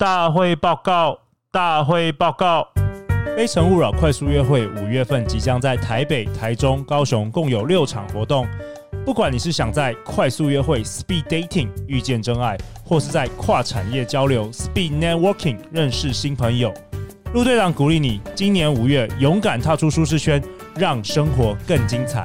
大会报告，大会报告，《非诚勿扰》快速约会五月份即将在台北、台中、高雄共有六场活动。不管你是想在快速约会 （Speed Dating） 遇见真爱，或是在跨产业交流 （Speed Networking） 认识新朋友，陆队长鼓励你，今年五月勇敢踏出舒适圈，让生活更精彩。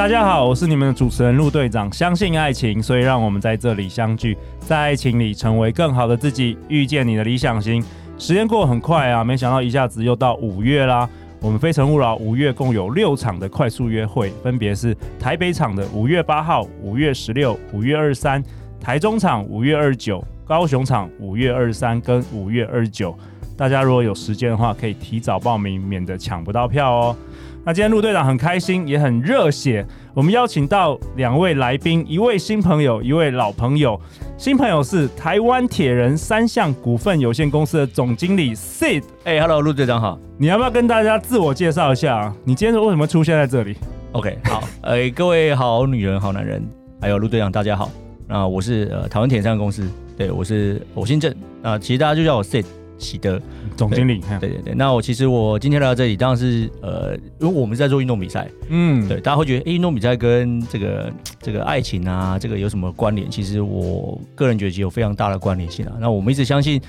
大家好，我是你们的主持人陆队长。相信爱情，所以让我们在这里相聚。在爱情里成为更好的自己，遇见你的理想型。时间过得很快啊，没想到一下子又到五月啦。我们非诚勿扰五月共有六场的快速约会，分别是台北场的五月八号、五月十六、五月二十三，台中场五月二十九，高雄场五月二十三跟五月二十九。大家如果有时间的话，可以提早报名，免得抢不到票哦。那今天陆队长很开心，也很热血。我们邀请到两位来宾，一位新朋友，一位老朋友。新朋友是台湾铁人三项股份有限公司的总经理 Sid。哎、hey，Hello，陆队长好。你要不要跟大家自我介绍一下啊？你今天为什么出现在这里？OK，好。呃，各位好女人、好男人，还有陆队长，大家好。那我是呃台湾铁人三项公司，对，我是我姓郑。那，其实大家就叫我 Sid。喜德总经理，对对对。那我其实我今天来到这里，当然是呃，因为我们是在做运动比赛，嗯，对，大家会觉得，哎，运动比赛跟这个这个爱情啊，这个有什么关联？其实我个人觉得有非常大的关联性啊。那我们一直相信，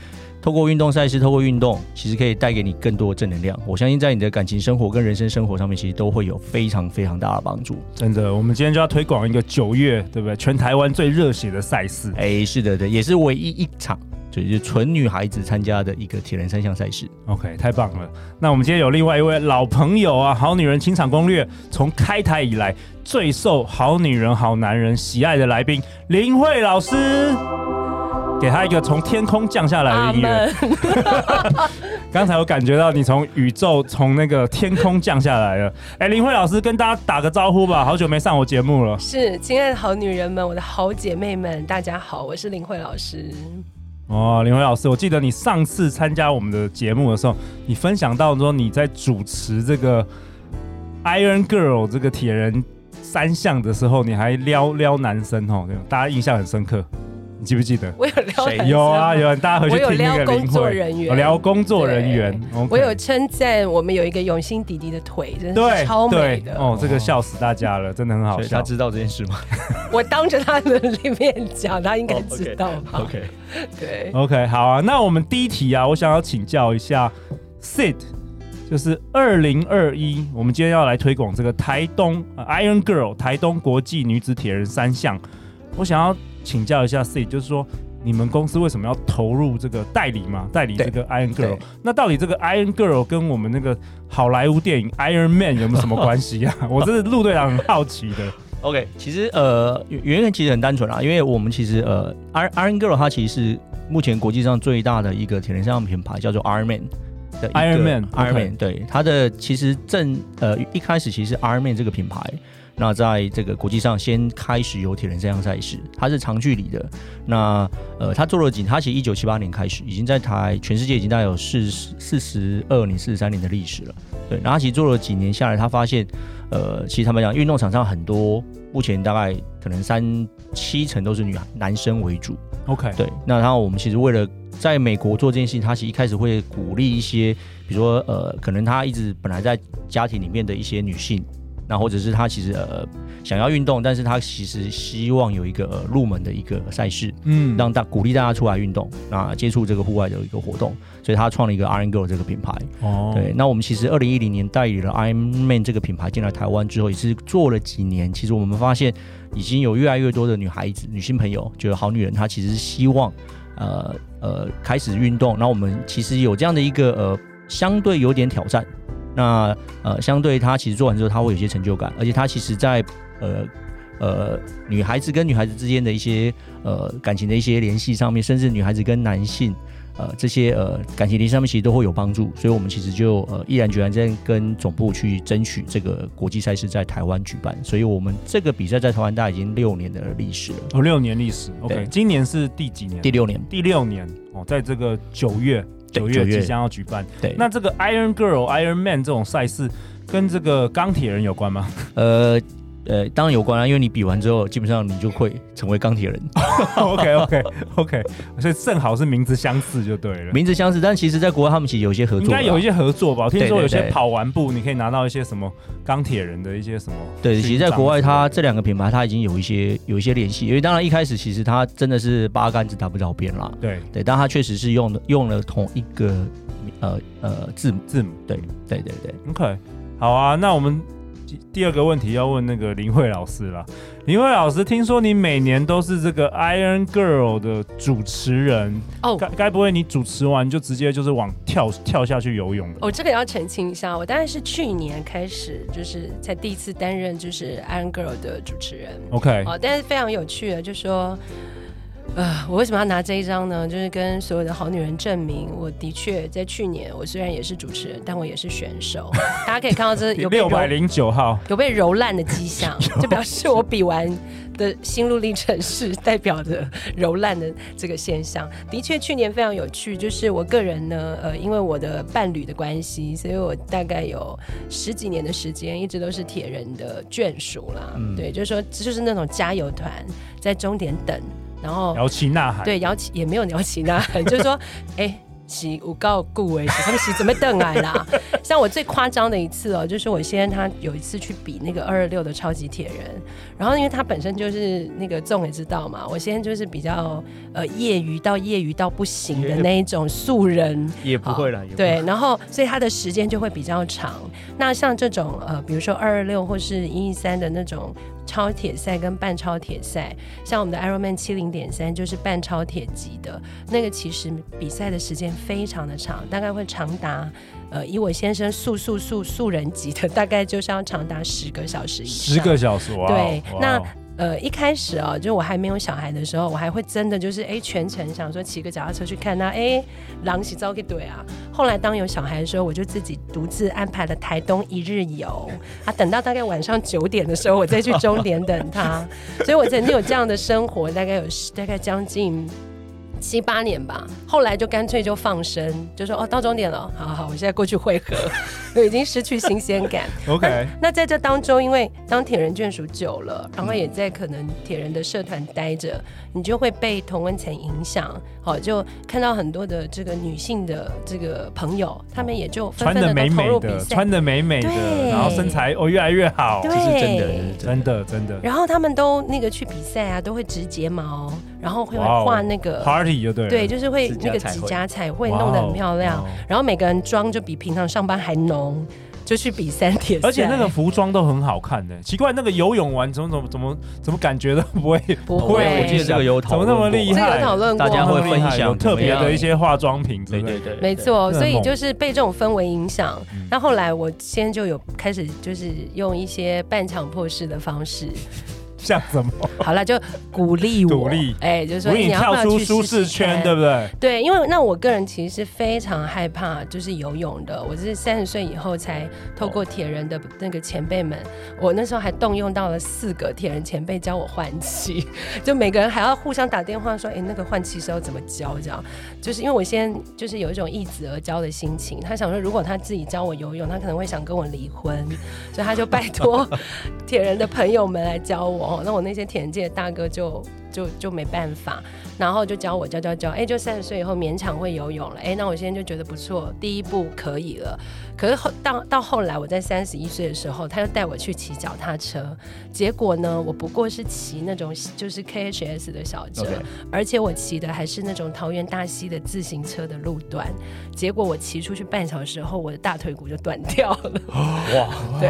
透过运动赛事，透过运动，其实可以带给你更多的正能量。我相信在你的感情生活跟人生生活上面，其实都会有非常非常大的帮助。真的，我们今天就要推广一个九月，对不对？全台湾最热血的赛事，哎，是的，对，也是唯一一场。就是纯女孩子参加的一个铁人三项赛事。OK，太棒了。那我们今天有另外一位老朋友啊，好女人情场攻略从开台以来最受好女人好男人喜爱的来宾林慧老师，给他一个从天空降下来的音乐。刚才我感觉到你从宇宙从那个天空降下来了。哎，林慧老师跟大家打个招呼吧，好久没上我节目了。是，亲爱的好女人们，我的好姐妹们，大家好，我是林慧老师。哦，林慧老师，我记得你上次参加我们的节目的时候，你分享到说你在主持这个 Iron Girl 这个铁人三项的时候，你还撩撩男生哦，大家印象很深刻。你记不记得？我有撩男生，有啊有，大家回去听那个工作人员，聊工作人员。我有称赞我们有一个永兴弟弟的腿，真的是超美的哦，这个笑死大家了，真的很好笑。他知道这件事吗？我当着他的面讲，他应该知道。Oh, OK. 对，OK，好啊。那我们第一题啊，我想要请教一下，Sit，就是二零二一，我们今天要来推广这个台东、呃、Iron Girl 台东国际女子铁人三项，我想要。请教一下 C，就是说你们公司为什么要投入这个代理嘛？代理这个 Iron Girl，那到底这个 Iron Girl 跟我们那个好莱坞电影 Iron Man 有没有什么关系啊？我这是陆队长很好奇的。OK，其实呃原因其实很单纯啊，因为我们其实呃 Iron Girl 它其实是目前国际上最大的一个铁人三项品牌，叫做 Iron Man 的 Iron Man Iron Man，对它的其实正呃一开始其实 Iron Man 这个品牌。那在这个国际上，先开始有铁人三项赛事，它是长距离的。那呃，他做了几？他其实一九七八年开始，已经在台全世界已经大概有四十四十二年、四十三年的历史了。对，然后他其实做了几年下来，他发现，呃，其实他们讲运动场上很多，目前大概可能三七成都是女男生为主。OK，对。那然后我们其实为了在美国做这件事情，他其实一开始会鼓励一些，比如说呃，可能他一直本来在家庭里面的一些女性。那或者是他其实呃想要运动，但是他其实希望有一个、呃、入门的一个赛事，嗯，让大鼓励大家出来运动，那接触这个户外的一个活动，所以他创了一个 Iron Girl 这个品牌。哦，对，那我们其实二零一零年代理了 Iron Man 这个品牌进来台湾之后，也是做了几年，其实我们发现已经有越来越多的女孩子、女性朋友，就是好女人，她其实是希望呃呃开始运动。那我们其实有这样的一个呃相对有点挑战。那呃，相对他其实做完之后，他会有些成就感，而且他其实在呃呃女孩子跟女孩子之间的一些呃感情的一些联系上面，甚至女孩子跟男性呃这些呃感情联系上面其实都会有帮助，所以我们其实就呃毅然决然在跟总部去争取这个国际赛事在台湾举办，所以我们这个比赛在台湾大概已经六年的历史了。哦，六年历史，OK，今年是第几年？第六年，第六年哦，在这个九月，九月即将要举办。对，那这个 Iron Girl、Iron Man 这种赛事跟这个钢铁人有关吗？呃。呃，当然有关啊，因为你比完之后，基本上你就会成为钢铁人。OK OK OK，所以正好是名字相似就对了。名字相似，但其实在国外他们其实有一些合作，应该有一些合作吧？我听说有些跑完步，你可以拿到一些什么钢铁人的一些什么。对，其实在国外，它这两个品牌它已经有一些有一些联系，因为当然一开始其实它真的是八竿子打不着边啦。对对，但它确实是用的用了同一个呃呃字母字母。对对对对。OK，好啊，那我们。第二个问题要问那个林慧老师了。林慧老师，听说你每年都是这个 Iron Girl 的主持人哦，该该不会你主持完就直接就是往跳跳下去游泳的？哦，这个要澄清一下，我当然是去年开始，就是才第一次担任就是 Iron Girl 的主持人。OK，哦，但是非常有趣的，就是说。呃，我为什么要拿这一张呢？就是跟所有的好女人证明，我的确在去年，我虽然也是主持人，但我也是选手。大家可以看到这有六百零九号有被揉烂的迹象，就表示我比完的心路历程是代表着揉烂的这个现象。的确，去年非常有趣，就是我个人呢，呃，因为我的伴侣的关系，所以我大概有十几年的时间一直都是铁人的眷属啦。嗯、对，就是说，就是那种加油团在终点等。然后摇旗呐喊，对，摇旗也没有摇旗呐喊，就是说，哎，是有够顾哎，他们是怎么瞪来啦？像我最夸张的一次哦，就是我先生他有一次去比那个二二六的超级铁人，然后因为他本身就是那个众也知道嘛，我先生就是比较呃业余到业余到不行的那一种素人，也不会了，对，然后所以他的时间就会比较长。那像这种呃，比如说二二六或是一一三的那种。超铁赛跟半超铁赛，像我们的 Ironman 七零点三就是半超铁级的那个，其实比赛的时间非常的长，大概会长达呃，以我先生素素素素人级的，大概就是要长达十个小时以上。十个小时哇！对，哇那。呃，一开始啊，就我还没有小孩的时候，我还会真的就是哎，全程想说骑个脚踏车去看他，哎，狼洗澡给怼啊。后来当有小孩的时候，我就自己独自安排了台东一日游啊，等到大概晚上九点的时候，我再去终点等他。所以我曾经有这样的生活，大概有大概将近。七八年吧，后来就干脆就放生，就说哦，到终点了，好好好，我现在过去汇合，就已经失去新鲜感。OK，那，在这当中，因为当铁人眷属久了，然后也在可能铁人的社团待着，你就会被同温层影响，好，就看到很多的这个女性的这个朋友，她们也就纷纷的都投入比赛，穿的美美的，然后身材哦越来越好，对，是真的，真的真的。然后他们都那个去比赛啊，都会植睫毛，然后会画那个对，对，就是会那个指甲彩绘弄得很漂亮，然后每个人妆就比平常上班还浓，就去比三铁，而且那个服装都很好看的。奇怪，那个游泳完怎么怎么怎么怎么感觉都不会不会？我记得这个有讨论，怎么那么厉害？这个讨论过，大家会分享特别的一些化妆品，对对对，没错。所以就是被这种氛围影响。那后来我先就有开始，就是用一些半强迫式的方式。像什么？好了，就鼓励我，鼓励，哎，就是说你要跳出舒适圈，对不对？对，因为那我个人其实是非常害怕就是游泳的。我是三十岁以后才透过铁人的那个前辈们，我那时候还动用到了四个铁人前辈教我换气，就每个人还要互相打电话说，哎，那个换气时候怎么教？这样，就是因为我先就是有一种易子而教的心情，他想说如果他自己教我游泳，他可能会想跟我离婚，所以他就拜托 铁人的朋友们来教我。哦，那我那些田界大哥就就就没办法，然后就教我教教教，哎，就三十岁以后勉强会游泳了，哎，那我现在就觉得不错，第一步可以了。可是后到到后来，我在三十一岁的时候，他又带我去骑脚踏车，结果呢，我不过是骑那种就是 KHS 的小车.而且我骑的还是那种桃园大溪的自行车的路段，结果我骑出去半小时后，我的大腿骨就断掉了。哇，对，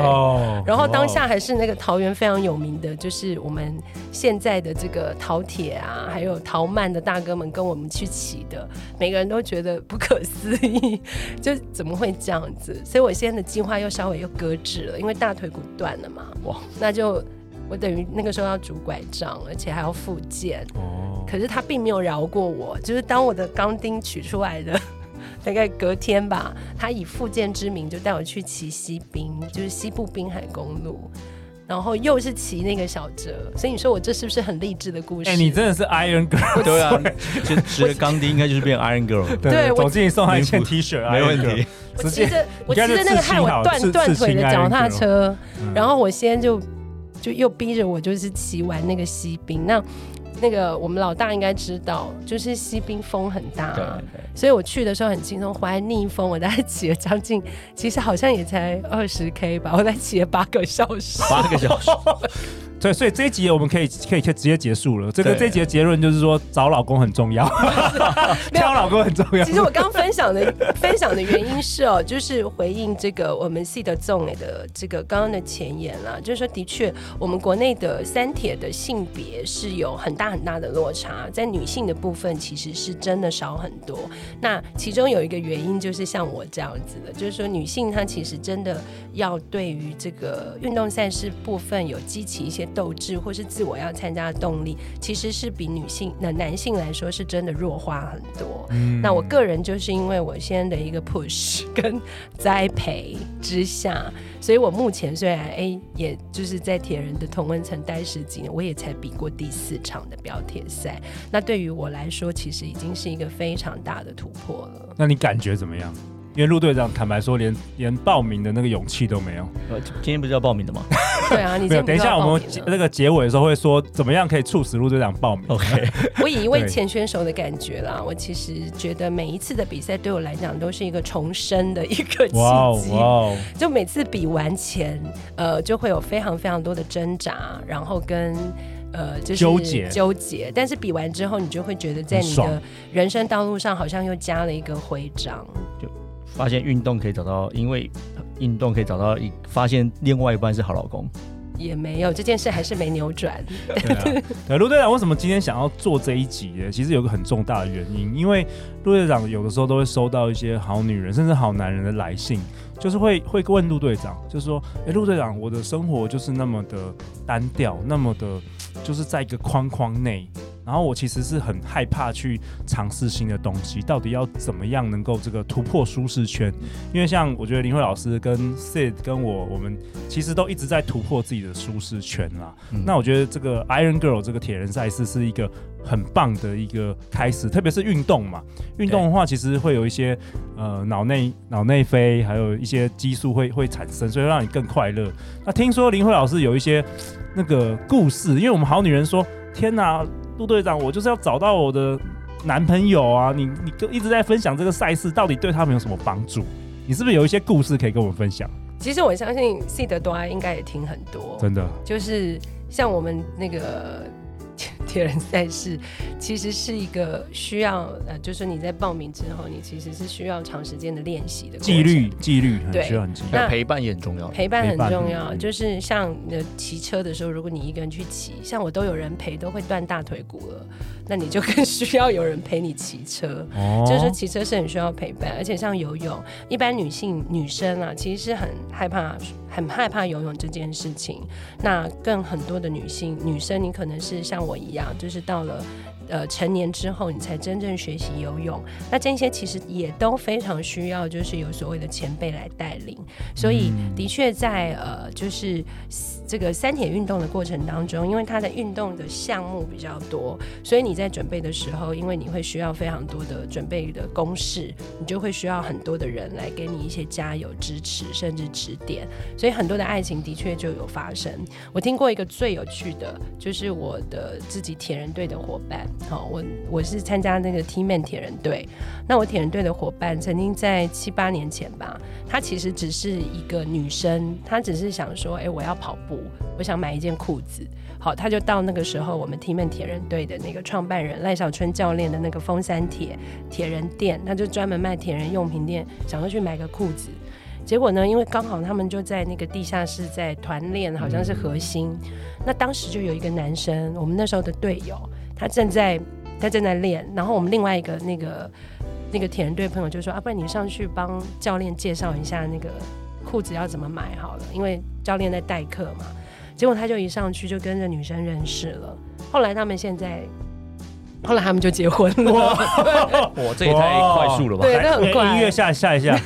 然后当下还是那个桃园非常有名的，就是我们现在的这个桃铁啊，还有桃曼的大哥们跟我们去骑的，每个人都觉得不可思议，就怎么会这样子？所以我现在的计划又稍微又搁置了，因为大腿骨断了嘛。哇，那就我等于那个时候要拄拐杖，而且还要复健。哦。可是他并没有饶过我，就是当我的钢钉取出来的 大概隔天吧，他以复健之名就带我去骑西滨，就是西部滨海公路。然后又是骑那个小折，所以你说我这是不是很励志的故事？哎、欸，你真的是 Iron Girl，对啊，就骑的钢钉应该就是变 Iron Girl。对，我建议送他一件 T 恤，没问题。我骑着我骑着那个害我断断腿的脚踏车，然后我先就就又逼着我就是骑完那个西兵那。那个我们老大应该知道，就是西滨风很大，啊，对对对，所以我去的时候很轻松，回来逆风，我大概骑了将近，其实好像也才二十 K 吧，我在骑了八个小时，八个小时。对，所以这一集我们可以可以可以直接结束了。这个这一集的结论就是说，找老公很重要，挑老公很重要。其实我刚分享的分享的原因是哦，就是回应这个我们 seed Zone 的这个刚刚的前言啦，就是说的确，我们国内的三铁的性别是有很大很大的落差，在女性的部分其实是真的少很多。那其中有一个原因就是像我这样子的，就是说女性她其实真的要对于这个运动赛事部分有激起一些。斗志或是自我要参加的动力，其实是比女性那男性来说是真的弱化很多。嗯，那我个人就是因为我现在的一个 push 跟栽培之下，所以我目前虽然哎、欸，也就是在铁人的同温层待十几年，我也才比过第四场的标铁赛。那对于我来说，其实已经是一个非常大的突破了。那你感觉怎么样？因为陆队长坦白说连，连连报名的那个勇气都没有。呃，今天不是要报名的吗？对啊，你没有。等一下，我们那个结尾的时候会说，怎么样可以促使陆队长报名？OK。我以一位前选手的感觉啦，我其实觉得每一次的比赛对我来讲都是一个重生的一个契机。哇哦！就每次比完前，呃，就会有非常非常多的挣扎，然后跟呃，就是纠结纠结。但是比完之后，你就会觉得在你的人生道路上好像又加了一个徽章。就发现运动可以找到，因为运动可以找到一发现另外一半是好老公，也没有这件事还是没扭转。对啊，对，陆队长为什么今天想要做这一集呢？其实有个很重大的原因，因为陆队长有的时候都会收到一些好女人甚至好男人的来信，就是会会问陆队长，就是说，哎，陆队长，我的生活就是那么的单调，那么的，就是在一个框框内。然后我其实是很害怕去尝试新的东西，到底要怎么样能够这个突破舒适圈？因为像我觉得林慧老师跟 Sid 跟我，我们其实都一直在突破自己的舒适圈啦。嗯、那我觉得这个 Iron Girl 这个铁人赛事是一个很棒的一个开始，特别是运动嘛，运动的话其实会有一些呃脑内脑内啡，还有一些激素会会产生，所以让你更快乐。那听说林慧老师有一些那个故事，因为我们好女人说，天哪！陆队长，我就是要找到我的男朋友啊！你你就一直在分享这个赛事，到底对他们有什么帮助？你是不是有一些故事可以跟我们分享？其实我相信 seed 多应该也听很多，真的，就是像我们那个。铁人赛事其实是一个需要呃，就是你在报名之后，你其实是需要长时间的练习的纪律，纪律很需要很纪律。那陪伴也很重要，陪伴很重要。就是像呃骑车的时候，如果你一个人去骑，像我都有人陪，都会断大腿骨了，那你就更需要有人陪你骑车。哦，就是骑车是很需要陪伴，而且像游泳，一般女性女生啊，其实是很害怕。很害怕游泳这件事情，那更很多的女性女生，你可能是像我一样，就是到了。呃，成年之后你才真正学习游泳，那这些其实也都非常需要，就是有所谓的前辈来带领。所以的确在呃，就是这个三铁运动的过程当中，因为它的运动的项目比较多，所以你在准备的时候，因为你会需要非常多的准备的公式，你就会需要很多的人来给你一些加油支持，甚至指点。所以很多的爱情的确就有发生。我听过一个最有趣的，就是我的自己铁人队的伙伴。好，我我是参加那个 T-Man 铁人队，那我铁人队的伙伴曾经在七八年前吧，她其实只是一个女生，她只是想说，哎、我要跑步，我想买一件裤子，好，他就到那个时候我们 T-Man 铁人队的那个创办人赖小春教练的那个丰山铁铁人店，他就专门卖铁人用品店，想要去买个裤子，结果呢，因为刚好他们就在那个地下室在团练，好像是核心，那当时就有一个男生，我们那时候的队友。他正在他正在练，然后我们另外一个那个那个铁人队朋友就说：“啊，不然你上去帮教练介绍一下那个裤子要怎么买好了，因为教练在代课嘛。”结果他就一上去就跟着女生认识了。后来他们现在，后来他们就结婚了。哇，哇这也太快速了吧？对，这很快。音乐下下一下。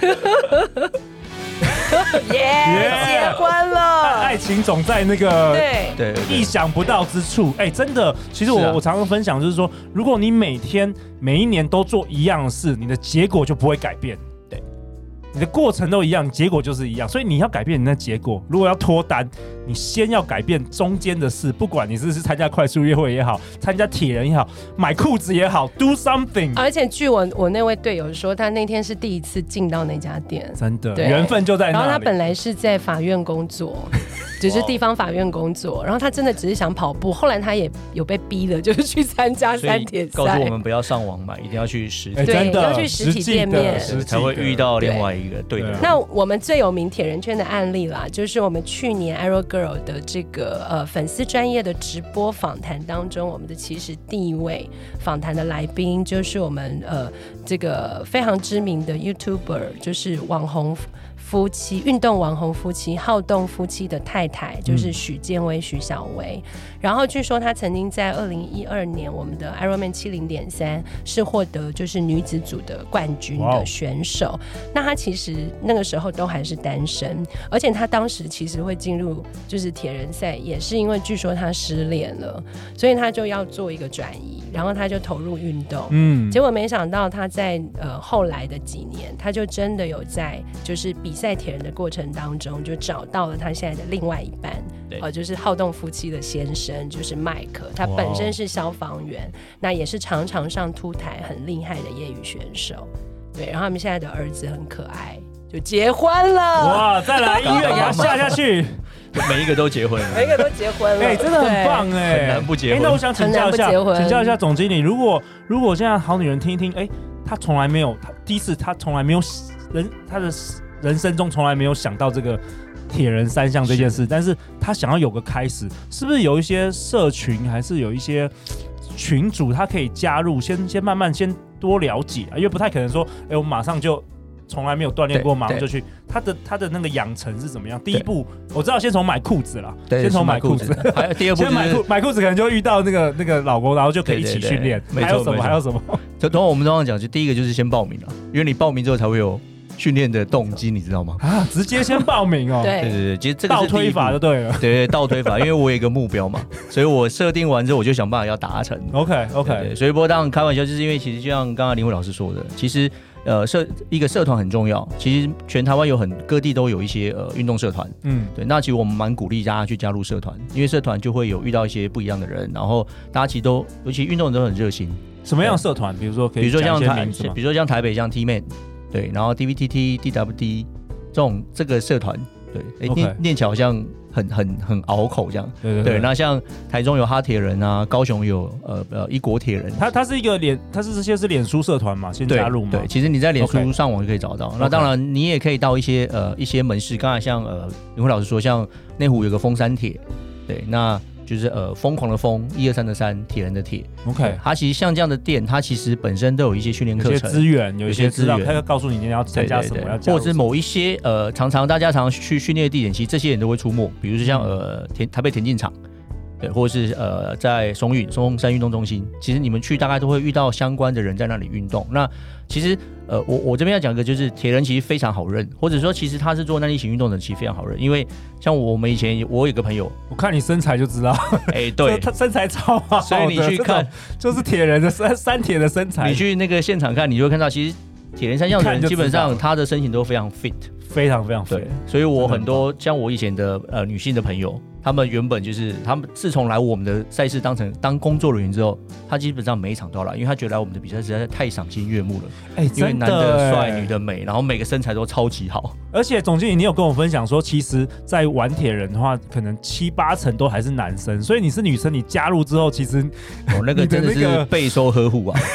耶，yeah, 结婚了！爱情总在那个对对意想不到之处。哎、欸，真的，其实我、啊、我常常分享就是说，如果你每天每一年都做一样的事，你的结果就不会改变。对，你的过程都一样，结果就是一样。所以你要改变你的结果，如果要脱单。你先要改变中间的事，不管你是是参加快速约会也好，参加铁人也好，买裤子也好，do something。而且据我我那位队友说，他那天是第一次进到那家店，真的缘分就在那。然后他本来是在法院工作，只是地方法院工作，然后他真的只是想跑步，后来他也有被逼的，就是去参加三铁赛。告诉我们不要上网买，一定要去实体，对，要去实体店面才会遇到另外一个对的。那我们最有名铁人圈的案例啦，就是我们去年 Arrow Girl 的这个。个呃粉丝专业的直播访谈当中，我们的其实第一位访谈的来宾就是我们呃这个非常知名的 YouTuber，就是网红。夫妻运动网红夫妻好动夫妻的太太就是许建威、许小薇，然后据说她曾经在二零一二年我们的 Ironman 七零点三是获得就是女子组的冠军的选手。那她其实那个时候都还是单身，而且她当时其实会进入就是铁人赛，也是因为据说她失恋了，所以她就要做一个转移，然后她就投入运动。嗯，结果没想到她在呃后来的几年，她就真的有在就是比。赛铁人的过程当中，就找到了他现在的另外一半，对，呃，就是好动夫妻的先生，就是麦克。他本身是消防员，哦、那也是常常上凸台很厉害的业余选手。对，然后他们现在的儿子很可爱，就结婚了。哇，再来音乐给他下下去，每一个都结婚了，每一个都结婚了，哎、欸，真的很棒哎，很难不结婚。欸、那我想请教一下，请教一下总经理，如果如果现在好女人听一听，哎、欸，他从来没有，她第一次她从来没有人她的。人生中从来没有想到这个铁人三项这件事，但是他想要有个开始，是不是有一些社群，还是有一些群主，他可以加入，先先慢慢先多了解啊，因为不太可能说，哎、欸，我马上就从来没有锻炼过，马上就去。他的他的那个养成是怎么样？第一步我知道，先从买裤子啦，先从买裤子，还有第二步、就是、先买裤买裤子，可能就遇到那个那个老公，然后就可以一起训练。还有什么？还有什么？就同我们刚刚讲，就第一个就是先报名了，因为你报名之后才会有。训练的动机你知道吗？啊，直接先报名哦。对对对，其实这个倒推法就对了。对 对，倒推法，因为我有一个目标嘛，所以我设定完之后，我就想办法要达成。OK OK。所以不过当然开玩笑，就是因为其实就像刚刚林伟老师说的，其实呃社一个社团很重要。其实全台湾有很各地都有一些呃运动社团。嗯，对。那其实我们蛮鼓励大家去加入社团，因为社团就会有遇到一些不一样的人，然后大家其实都尤其运动人都很热心。什么样的社团？比如说可以，比如说像台，比如说像台北像 T-Man。对，然后 DVTT、DWD 这种这个社团，对，念念起来好像很很很拗口这样。对对对。那像台中有哈铁人啊，高雄有呃呃一国铁人。他他是一个脸，他是这些是脸书社团嘛，先加入嘛。对，其实你在脸书上网就可以找到。Okay. 那当然你也可以到一些呃一些门市，刚才像呃林辉老师说，像内湖有个丰山铁，对，那。就是呃，疯狂的疯，一二三的三，铁人的铁。OK，它其实像这样的店，它其实本身都有一些训练课程、资源，有一些资源，它会告诉你今天要参加什么，要或者是某一些呃，常常大家常常去训练的地点，其实这些人都会出没，比如说像呃田台北田径场。对，或者是呃，在松运松山运动中心，其实你们去大概都会遇到相关的人在那里运动。那其实呃，我我这边要讲一个，就是铁人其实非常好认，或者说其实他是做耐力型运动的，其实非常好认。因为像我们以前，我有个朋友，我看你身材就知道，哎，对，他身材超好，所以你去看就是铁人的三三铁的身材。你去那个现场看，你就会看到，其实铁人三项的人基本上他的身形都非常 fit，非常非常 fit。所以我很多像我以前的呃女性的朋友。他们原本就是，他们自从来我们的赛事当成当工作人员之后，他基本上每一场都要来，因为他觉得来我们的比赛实在是太赏心悦目了。哎、欸，因为男的帅，女的美，然后每个身材都超级好。而且总经理，你有跟我分享说，其实，在玩铁人的话，可能七八成都还是男生，所以你是女生，你加入之后，其实我、哦、那个 真的是备受呵护啊。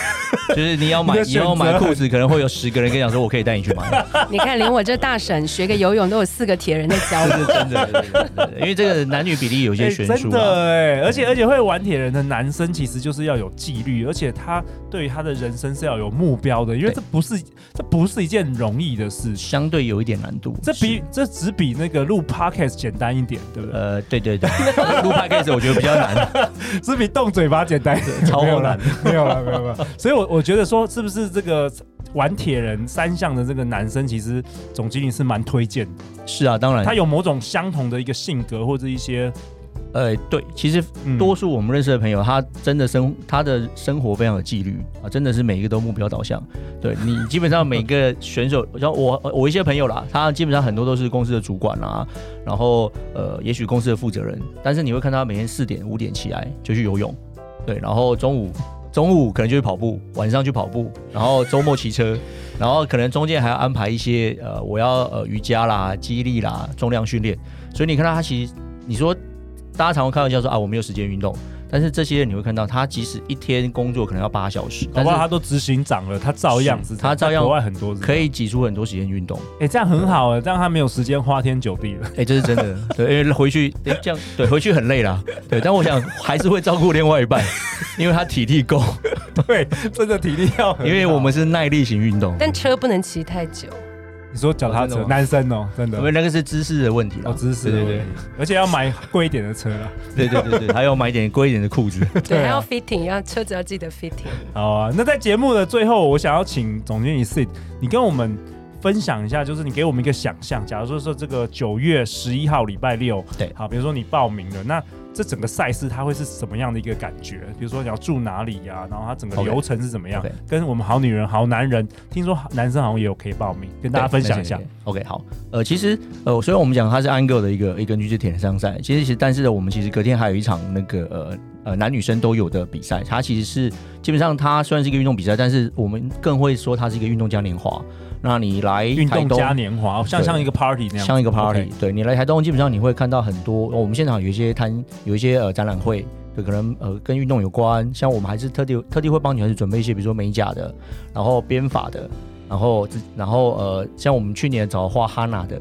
就是你要买，你要买裤子，可能会有十个人跟你讲说，我可以带你去买。你看，连我这大婶学个游泳都有四个铁人在教，是真的。因为这个男。男女比例有些悬殊。真的哎，而且而且会玩铁人的男生其实就是要有纪律，而且他对于他的人生是要有目标的，因为这不是这不是一件容易的事，相对有一点难度。这比这只比那个录 podcast 简单一点，对不对？呃，对对对，录 podcast 我觉得比较难，只比动嘴巴简单一点，超难，没有了没有了。所以我我觉得说，是不是这个玩铁人三项的这个男生，其实总经理是蛮推荐的。是啊，当然，他有某种相同的一个性格或者一些，呃，对，其实多数我们认识的朋友，他真的生他的生活非常有纪律啊，真的是每一个都目标导向。对，你基本上每个选手，像我我一些朋友啦，他基本上很多都是公司的主管啦，然后呃，也许公司的负责人，但是你会看他每天四点五点起来就去游泳，对，然后中午。中午可能就去跑步，晚上去跑步，然后周末骑车，然后可能中间还要安排一些呃，我要呃瑜伽啦、肌力啦、重量训练。所以你看到他其实，你说大家常会开玩笑说啊，我没有时间运动。但是这些人你会看到，他即使一天工作可能要八小时，但是他都执行长了，他照样是，他照样国外很多可以挤出很多时间运动。哎，这样很好哎，这样他没有时间花天酒地了。哎，这是真的。对，因为回去这样对回去很累啦。对，但我想还是会照顾另外一半，因为他体力够。对，真的体力要。因为我们是耐力型运动，但车不能骑太久。你说脚踏车，男生哦，真的，因为那个是姿势的问题哦，姿势，对对，而且要买贵一点的车了，对对对对，还要买一点贵一点的裤子，对，还要 fitting，要车子要记得 fitting。好啊，那在节目的最后，我想要请总经理 Sid，你跟我们分享一下，就是你给我们一个想象，假如说说这个九月十一号礼拜六，对，好，比如说你报名了，那。这整个赛事它会是什么样的一个感觉？比如说你要住哪里呀、啊？然后它整个流程是怎么样？Okay, okay. 跟我们好女人、好男人，听说男生好像也有可以报名，跟大家分享一下。OK，好。呃，其实呃，虽然我们讲它是 Iron 的一个一个女子铁人三项赛。其实其实，但是呢，我们其实隔天还有一场那个呃呃男女生都有的比赛。它其实是基本上它虽然是一个运动比赛，但是我们更会说它是一个运动嘉年华。那你来运动嘉年华，像像一个 party 那样，像一个 party。对，你来台东，基本上你会看到很多。我们现场有一些摊，有一些呃展览会，对可能呃跟运动有关。像我们还是特地特地会帮女孩子准备一些，比如说美甲的，然后编发的，然后然后呃像我们去年找画哈娜的。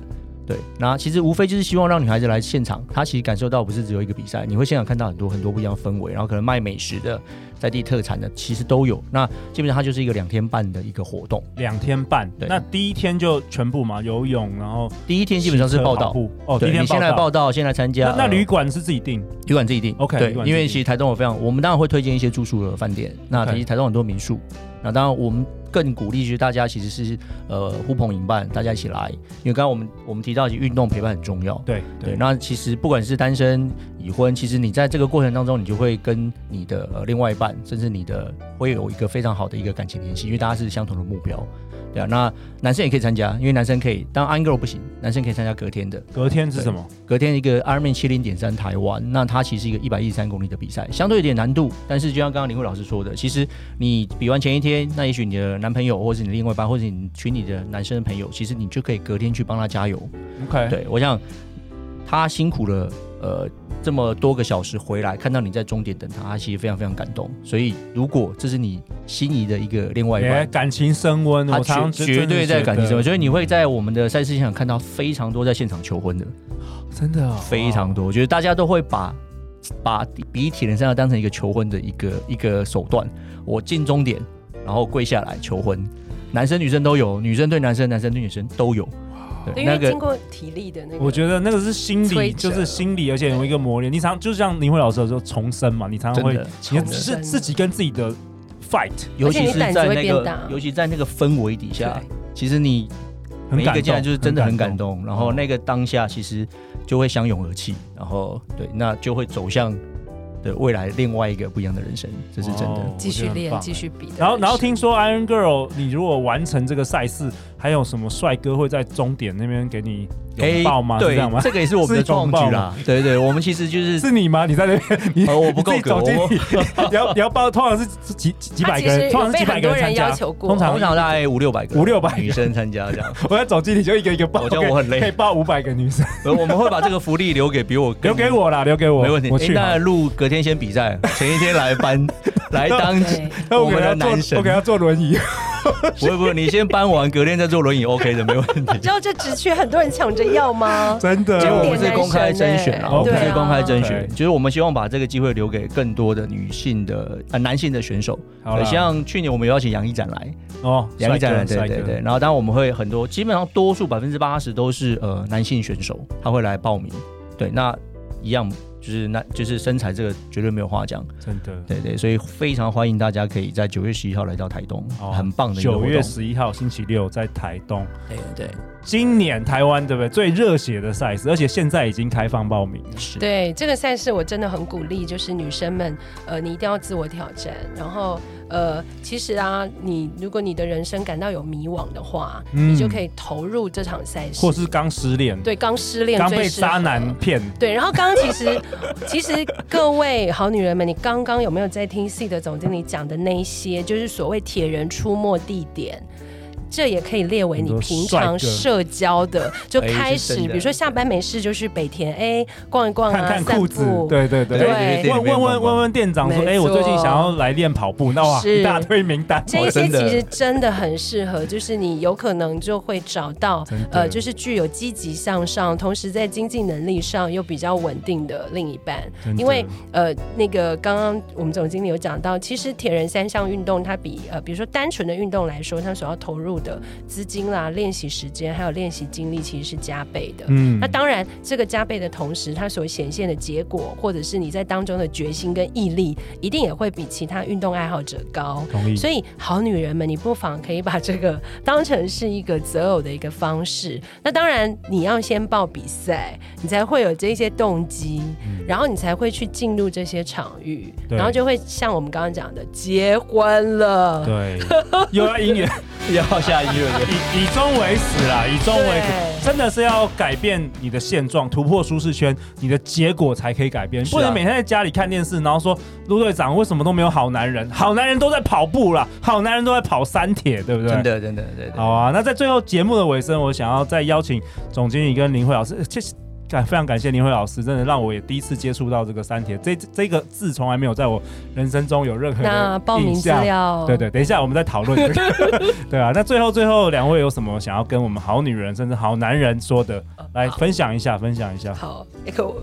对，那其实无非就是希望让女孩子来现场，她其实感受到不是只有一个比赛，你会现场看到很多很多不一样的氛围，然后可能卖美食的、在地特产的，其实都有。那基本上它就是一个两天半的一个活动，两天半。对，那第一天就全部嘛，游泳，然后第一天基本上是报道。哦，第一天先来报道，先来参加。那旅馆是自己订，旅馆自己订。OK，对，因为其实台东有非常，我们当然会推荐一些住宿的饭店。那其实台东很多民宿。那当然，我们更鼓励就是大家其实是呃呼朋引伴，大家一起来。因为刚刚我们我们提到，运动陪伴很重要。对对，对。那其实不管是单身、已婚，其实你在这个过程当中，你就会跟你的呃另外一半，甚至你的会有一个非常好的一个感情联系，因为大家是相同的目标。对啊，那男生也可以参加，因为男生可以当 Iron Girl 不行，男生可以参加隔天的。隔天是什么？隔天一个 Ironman 七零点三台湾，那它其实是一个一百一十三公里的比赛，相对有点难度。但是就像刚刚林慧老师说的，其实你比完前一天，那也许你的男朋友，或者是你另外一半，或者你群里的男生的朋友，其实你就可以隔天去帮他加油。OK，对，我想他辛苦了。呃，这么多个小时回来，看到你在终点等他，他其实非常非常感动。所以，如果这是你心仪的一个另外一半，欸、感情升温，他绝绝对在感情升温。所以你会在我们的赛事现场看到非常多在现场求婚的，真的、哦、非常多。我觉得大家都会把把比铁人三项当成一个求婚的一个一个手段。我进终点，然后跪下来求婚，男生女生都有，女生对男生，男生对女生都有。对，因为经过体力的那个，我觉得那个是心理，就是心理，而且有一个磨练。你常就像林慧老师说重生嘛，你常常会你是自己跟自己的 fight，尤其是在那个，尤其在那个氛围底下，其实你每一个进来就是真的很感动，然后那个当下其实就会相拥而泣，然后对，那就会走向。的未来另外一个不一样的人生，这是真的。继续练，继续比。然后，然后听说 Iron Girl，你如果完成这个赛事，还有什么帅哥会在终点那边给你拥抱吗？对，这个也是我们的创举啦。对对，我们其实就是是你吗？你在那边？你我不够 格。你要你要抱，通常是几几百个人，通常是几百个人参加。通常通常大概五六百个，五六百女生参加这样。我在总经理就一个一个抱，我觉得我很累，可以抱五百个女生。我们会把这个福利留给比我 留给我啦，留给我，没问题。我去。那录隔天先比赛，前一天来搬 来当我们的男神，我给他坐轮椅。不会不会，你先搬完，隔天再坐轮椅，OK 的，没问题。知道这职缺很多人抢着要吗？真的，我们是公开甄选啊，我们是公开甄选，就是我们希望把这个机会留给更多的女性的呃男性的选手。好，像去年我们邀请杨一展来哦，杨一展来，对对对。然后当然我们会很多，基本上多数百分之八十都是呃男性选手，他会来报名。对，那一样。就是那，就是身材这个绝对没有话讲，真的，对对，所以非常欢迎大家可以在九月十一号来到台东，哦、很棒的九月十一号星期六在台东，对对。今年台湾对不对？最热血的赛事，而且现在已经开放报名。是对这个赛事，我真的很鼓励，就是女生们，呃，你一定要自我挑战。然后，呃，其实啊，你如果你的人生感到有迷惘的话，嗯、你就可以投入这场赛事。或是刚失恋，对，刚失恋，刚被渣男骗。对，然后刚刚其实，其实各位好女人们，你刚刚有没有在听 Seed 的总经理讲的那一些，就是所谓铁人出没地点？这也可以列为你平常社交的，就开始，比如说下班没事就去北田，哎，逛一逛啊，看看裤子，对对对，问问问问问店长说，哎，我最近想要来练跑步，那哇，一大堆名单，这些其实真的很适合，就是你有可能就会找到，呃，就是具有积极向上，同时在经济能力上又比较稳定的另一半，因为呃，那个刚刚我们总经理有讲到，其实铁人三项运动它比呃，比如说单纯的运动来说，它所要投入的资金啦、练习时间还有练习精力，其实是加倍的。嗯，那当然，这个加倍的同时，它所显现的结果，或者是你在当中的决心跟毅力，一定也会比其他运动爱好者高。同意。所以，好女人们，你不妨可以把这个 当成是一个择偶的一个方式。那当然，你要先报比赛，你才会有这些动机，嗯、然后你才会去进入这些场域，然后就会像我们刚刚讲的，结婚了。对，又要姻缘，又要下姻缘。以以终为始啦，以终为始，真的是要改变你的现状，突破舒适圈，你的结果才可以改变。啊、不能每天在家里看电视，然后说陆队长为什么都没有好男人？好男人都在跑步啦，好男人都在跑三铁，对不对？真的，真的。好啊，那在最后节目的尾声，我想要再邀请总经理跟林慧老师。感非常感谢林慧老师，真的让我也第一次接触到这个三铁，这这个字从来没有在我人生中有任何的印象。那报名资料，对对，等一下我们再讨论这个。对啊，那最后最后两位有什么想要跟我们好女人甚至好男人说的？来分享一下，分享一下。好，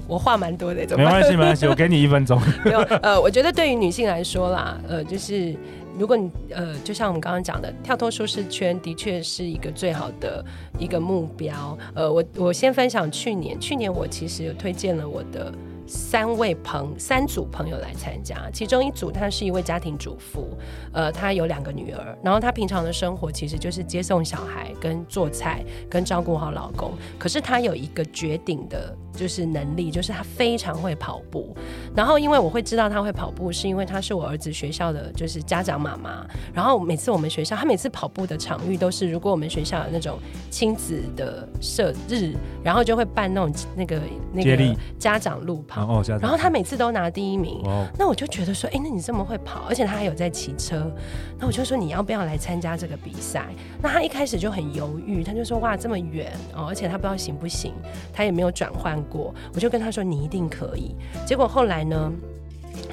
我话蛮多的，没关系没关系，我给你一分钟。没有，呃，我觉得对于女性来说啦，呃，就是。如果你呃，就像我们刚刚讲的，跳脱舒适圈的确是一个最好的一个目标。呃，我我先分享去年，去年我其实有推荐了我的。三位朋三组朋友来参加，其中一组她是一位家庭主妇，呃，她有两个女儿，然后她平常的生活其实就是接送小孩、跟做菜、跟照顾好老公。可是她有一个绝顶的，就是能力，就是她非常会跑步。然后因为我会知道她会跑步，是因为她是我儿子学校的就是家长妈妈。然后每次我们学校，她每次跑步的场域都是，如果我们学校有那种亲子的社日，然后就会办那种那个那个家长路跑。然后他每次都拿第一名，哦、那我就觉得说，哎，那你这么会跑，而且他还有在骑车，那我就说你要不要来参加这个比赛？那他一开始就很犹豫，他就说哇这么远哦，而且他不知道行不行，他也没有转换过，我就跟他说你一定可以。结果后来呢？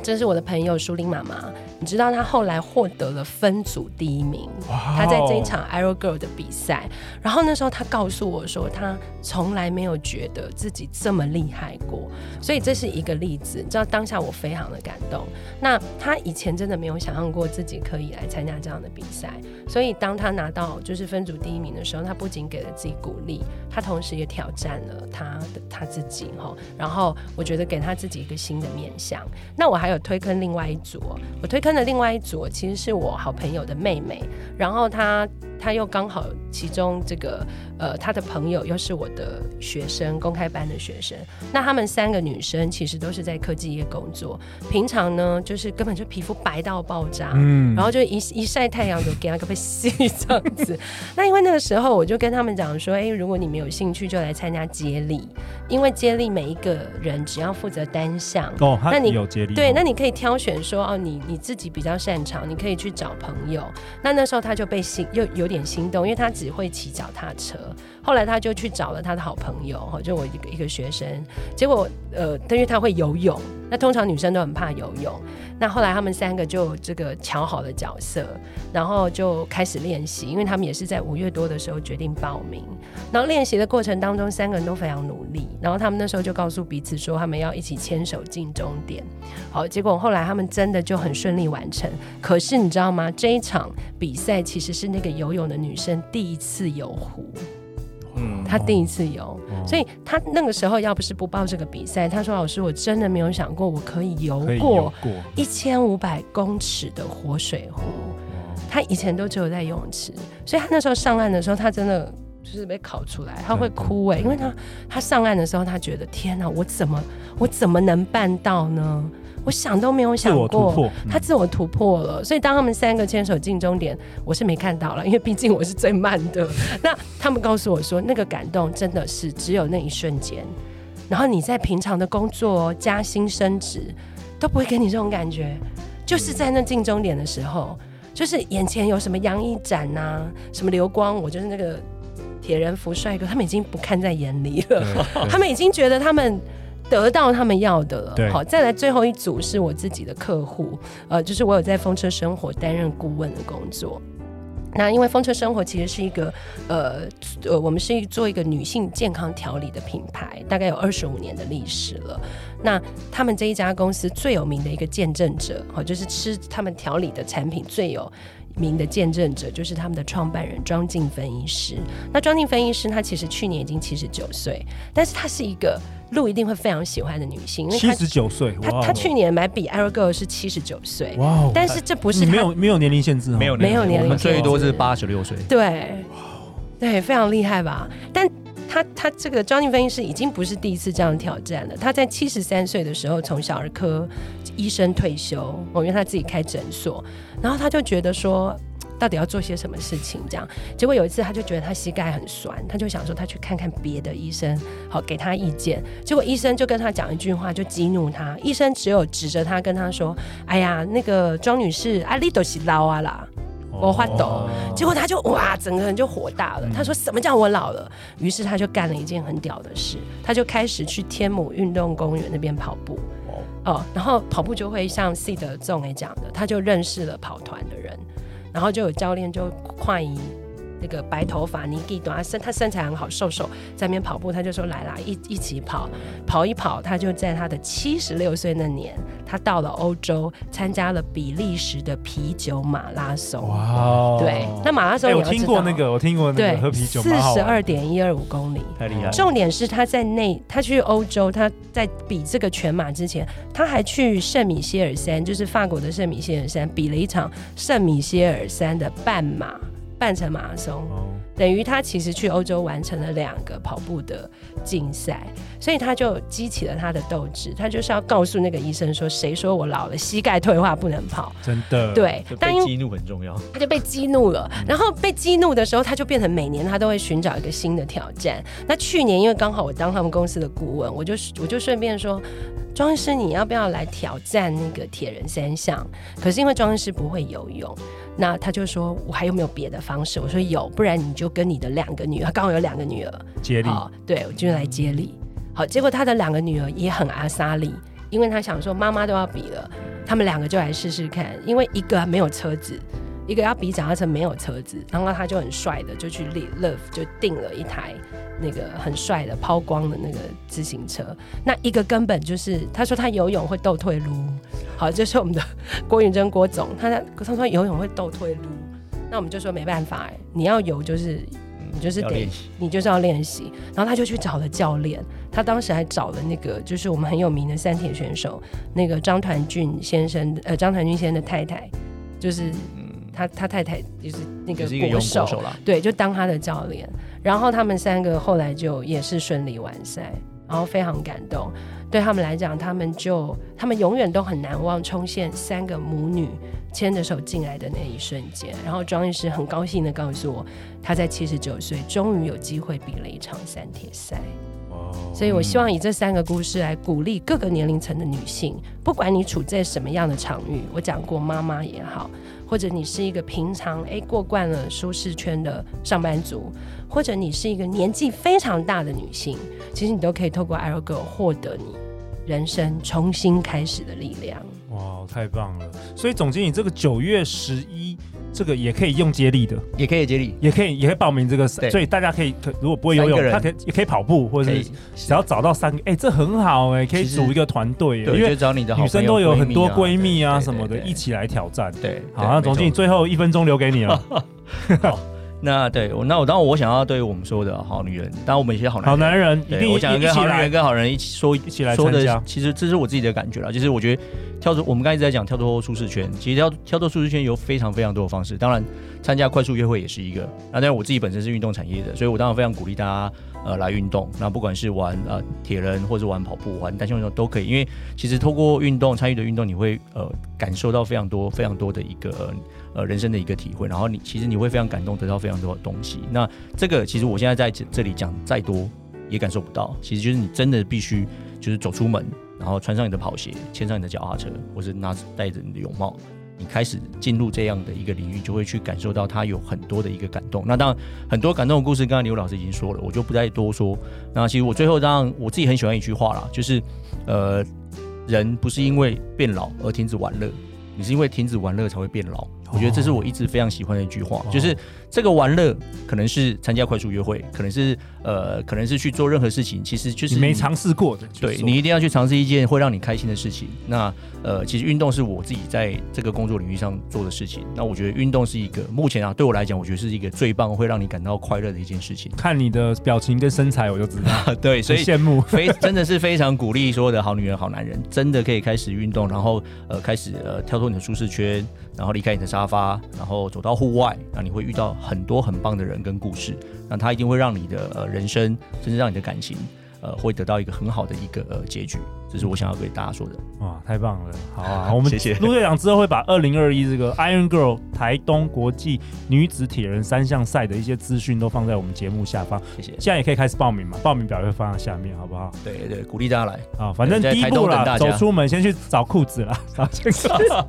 这是我的朋友舒琳妈妈，你知道她后来获得了分组第一名。她在这一场 a r r o Girl 的比赛，然后那时候她告诉我说，她从来没有觉得自己这么厉害过，所以这是一个例子。你知道当下我非常的感动。那她以前真的没有想象过自己可以来参加这样的比赛，所以当她拿到就是分组第一名的时候，她不仅给了自己鼓励，她同时也挑战了她的她自己哈。然后我觉得给她自己一个新的面向。那我还有推坑另外一组，我推坑的另外一组其实是我好朋友的妹妹，然后她她又刚好其中这个。呃，她的朋友又是我的学生，公开班的学生。那他们三个女生其实都是在科技业工作，平常呢就是根本就皮肤白到爆炸，嗯，然后就一一晒太阳就给他个被吸这样子。那因为那个时候我就跟他们讲说，哎，如果你们有兴趣，就来参加接力，因为接力每一个人只要负责单项哦，那你有接力对，那你可以挑选说哦，你你自己比较擅长，你可以去找朋友。那那时候他就被心又有点心动，因为他只会骑脚踏车。后来他就去找了他的好朋友，哈，就我一个一个学生。结果，呃，因为他会游泳，那通常女生都很怕游泳。那后来他们三个就这个乔好了角色，然后就开始练习，因为他们也是在五月多的时候决定报名。然后练习的过程当中，三个人都非常努力。然后他们那时候就告诉彼此说，他们要一起牵手进终点。好，结果后来他们真的就很顺利完成。可是你知道吗？这一场比赛其实是那个游泳的女生第一次游湖。嗯，他第一次游，哦、所以他那个时候要不是不报这个比赛，他说：“老师，我真的没有想过我可以游过一千五百公尺的活水湖。哦”他以前都只有在游泳池，所以他那时候上岸的时候，他真的就是被考出来，他会哭哎、欸，因为他他上岸的时候，他觉得天哪，我怎么我怎么能办到呢？我想都没有想过，他自我突破了。所以当他们三个牵手进终点，我是没看到了，因为毕竟我是最慢的。那他们告诉我说，那个感动真的是只有那一瞬间。然后你在平常的工作、加薪、升职都不会给你这种感觉，就是在那进终点的时候，就是眼前有什么洋衣展呐，什么流光，我就是那个铁人服帅哥，他们已经不看在眼里了，他们已经觉得他们。得到他们要的了，好，再来最后一组是我自己的客户，呃，就是我有在风车生活担任顾问的工作。那因为风车生活其实是一个，呃呃，我们是一做一个女性健康调理的品牌，大概有二十五年的历史了。那他们这一家公司最有名的一个见证者，好，就是吃他们调理的产品最有名的见证者，就是他们的创办人庄静芬医师。那庄静芬医师她其实去年已经七十九岁，但是她是一个。路一定会非常喜欢的女性，因为七十九岁，她她去年买比 Girl 是七十九岁，哇！但是这不是没有没有年龄限制，没有没有年龄，最多是八十六岁，对，对，非常厉害吧？但他他这个庄静芬医师已经不是第一次这样挑战了，她在七十三岁的时候从小儿科医生退休，我因为她自己开诊所，然后他就觉得说。到底要做些什么事情？这样，结果有一次他就觉得他膝盖很酸，他就想说他去看看别的医生，好给他意见。结果医生就跟他讲一句话，就激怒他。医生只有指着他跟他说：“哎呀，那个庄女士，阿里都是老啊啦，我发抖。”结果他就哇，整个人就火大了。他说：“什么叫我老了？”于是他就干了一件很屌的事，他就开始去天母运动公园那边跑步。哦，然后跑步就会像 C 的总也讲的，他就认识了跑团的人。然后就有教练就快移那个白头发尼基短，他身他身材很好，瘦瘦在那边跑步，他就说来啦，一一起跑，跑一跑，他就在他的七十六岁那年，他到了欧洲参加了比利时的啤酒马拉松。哇，对，那马拉松我听过那个，我听过那个喝啤酒，四十二点一二五公里，太厉害。重点是他在那，他去欧洲，他在比这个全马之前，他还去圣米歇尔山，就是法国的圣米歇尔山，比了一场圣米歇尔山的半马。半程马拉松，哦、等于他其实去欧洲完成了两个跑步的竞赛，所以他就激起了他的斗志，他就是要告诉那个医生说：“谁说我老了，膝盖退化不能跑？”真的，对，但激怒很重要，他就被激怒了。然后被激怒的时候，他就变成每年他都会寻找一个新的挑战。那去年因为刚好我当他们公司的顾问，我就我就顺便说：“庄医师，你要不要来挑战那个铁人三项？”可是因为庄医师不会游泳。那他就说：“我还有没有别的方式？”我说：“有，不然你就跟你的两个女儿，刚好有两个女儿接力，对，我就来接力。好，结果他的两个女儿也很阿莎力，因为他想说妈妈都要比了，他们两个就来试试看。因为一个没有车子，一个要比脚踏车没有车子，然后他就很帅的就去 Love 就订了一台。”那个很帅的抛光的那个自行车，那一个根本就是他说他游泳会倒退撸，好，这、就是我们的郭云珍郭总，他他说游泳会倒退撸，那我们就说没办法哎，你要游就是你就是得你就是要练习，然后他就去找了教练，他当时还找了那个就是我们很有名的三铁选手那个张团俊先生，呃张团俊先生的太太，就是他他太太就是那个国手，手对，就当他的教练。然后他们三个后来就也是顺利完赛，然后非常感动。对他们来讲，他们就他们永远都很难忘冲线三个母女牵着手进来的那一瞬间。然后庄医师很高兴的告诉我，他在七十九岁终于有机会比了一场三铁赛。所以我希望以这三个故事来鼓励各个年龄层的女性，不管你处在什么样的场域，我讲过妈妈也好。或者你是一个平常哎过惯了舒适圈的上班族，或者你是一个年纪非常大的女性，其实你都可以透过 Irogo 获得你人生重新开始的力量。哇，太棒了！所以总经理，这个九月十一。这个也可以用接力的，也可以接力，也可以也可以报名这个，所以大家可以可如果不会游泳，他可以也可以跑步，或者是只要找到三个，哎，这很好哎，可以组一个团队，因为找你的女生都有很多闺蜜啊什么的，一起来挑战。对，好，那总经理最后一分钟留给你了。好，那对，那我当然我想要对我们说的好女人，当然我们一些好男好男人，一定我想跟好女人跟好人一起说，一起来说的。其实这是我自己的感觉啦，就是我觉得。跳出，我们刚才一直在讲跳脱舒适圈，其实跳跳脱舒适圈有非常非常多的方式。当然，参加快速约会也是一个。那当然，我自己本身是运动产业的，所以我当然非常鼓励大家呃来运动。那不管是玩呃铁人，或者玩跑步、玩单项运动都可以。因为其实透过运动参与的运动，你会呃感受到非常多非常多的一个呃呃人生的一个体会。然后你其实你会非常感动，得到非常多的东西。那这个其实我现在在这这里讲再多也感受不到。其实就是你真的必须就是走出门。然后穿上你的跑鞋，牵上你的脚踏车，或是拿戴着你的泳帽，你开始进入这样的一个领域，就会去感受到它有很多的一个感动。那当然，很多感动的故事，刚刚刘老师已经说了，我就不再多说。那其实我最后让我自己很喜欢一句话啦，就是呃，人不是因为变老而停止玩乐，你是因为停止玩乐才会变老。我觉得这是我一直非常喜欢的一句话，就是这个玩乐可能是参加快速约会，可能是呃，可能是去做任何事情，其实就是你没尝试过的。对，你一定要去尝试一件会让你开心的事情。那呃，其实运动是我自己在这个工作领域上做的事情。那我觉得运动是一个目前啊，对我来讲，我觉得是一个最棒，会让你感到快乐的一件事情。看你的表情跟身材，我就知道。对，所以羡慕，非真的是非常鼓励所有的好女人、好男人，真的可以开始运动，然后呃，开始呃，跳脱你的舒适圈，然后离开你的沙发，然后。走到户外，那你会遇到很多很棒的人跟故事，那它一定会让你的人生，甚至让你的感情，呃，会得到一个很好的一个呃结局。这是我想要给大家说的。哇，太棒了！好啊，我们谢谢陆队长之后会把二零二一这个 Iron Girl 台东国际女子铁人三项赛的一些资讯都放在我们节目下方。谢谢。现在也可以开始报名嘛，报名表会放在下面，好不好？对对，鼓励大家来啊！反正第一步啦，走出门先去找裤子啦，找这个。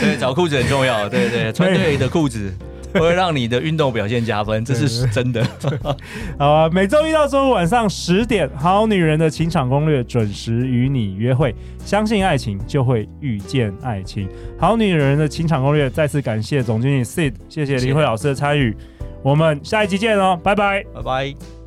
对，找裤子很重要。对对，穿对的裤子。会让你的运动表现加分，这是真的。好啊，每周一到周五晚上十点，《好女人的情场攻略》准时与你约会。相信爱情，就会遇见爱情。《好女人的情场攻略》再次感谢总经理 Sid，谢谢林慧老师的参与。我们下一集见哦，拜拜，拜拜。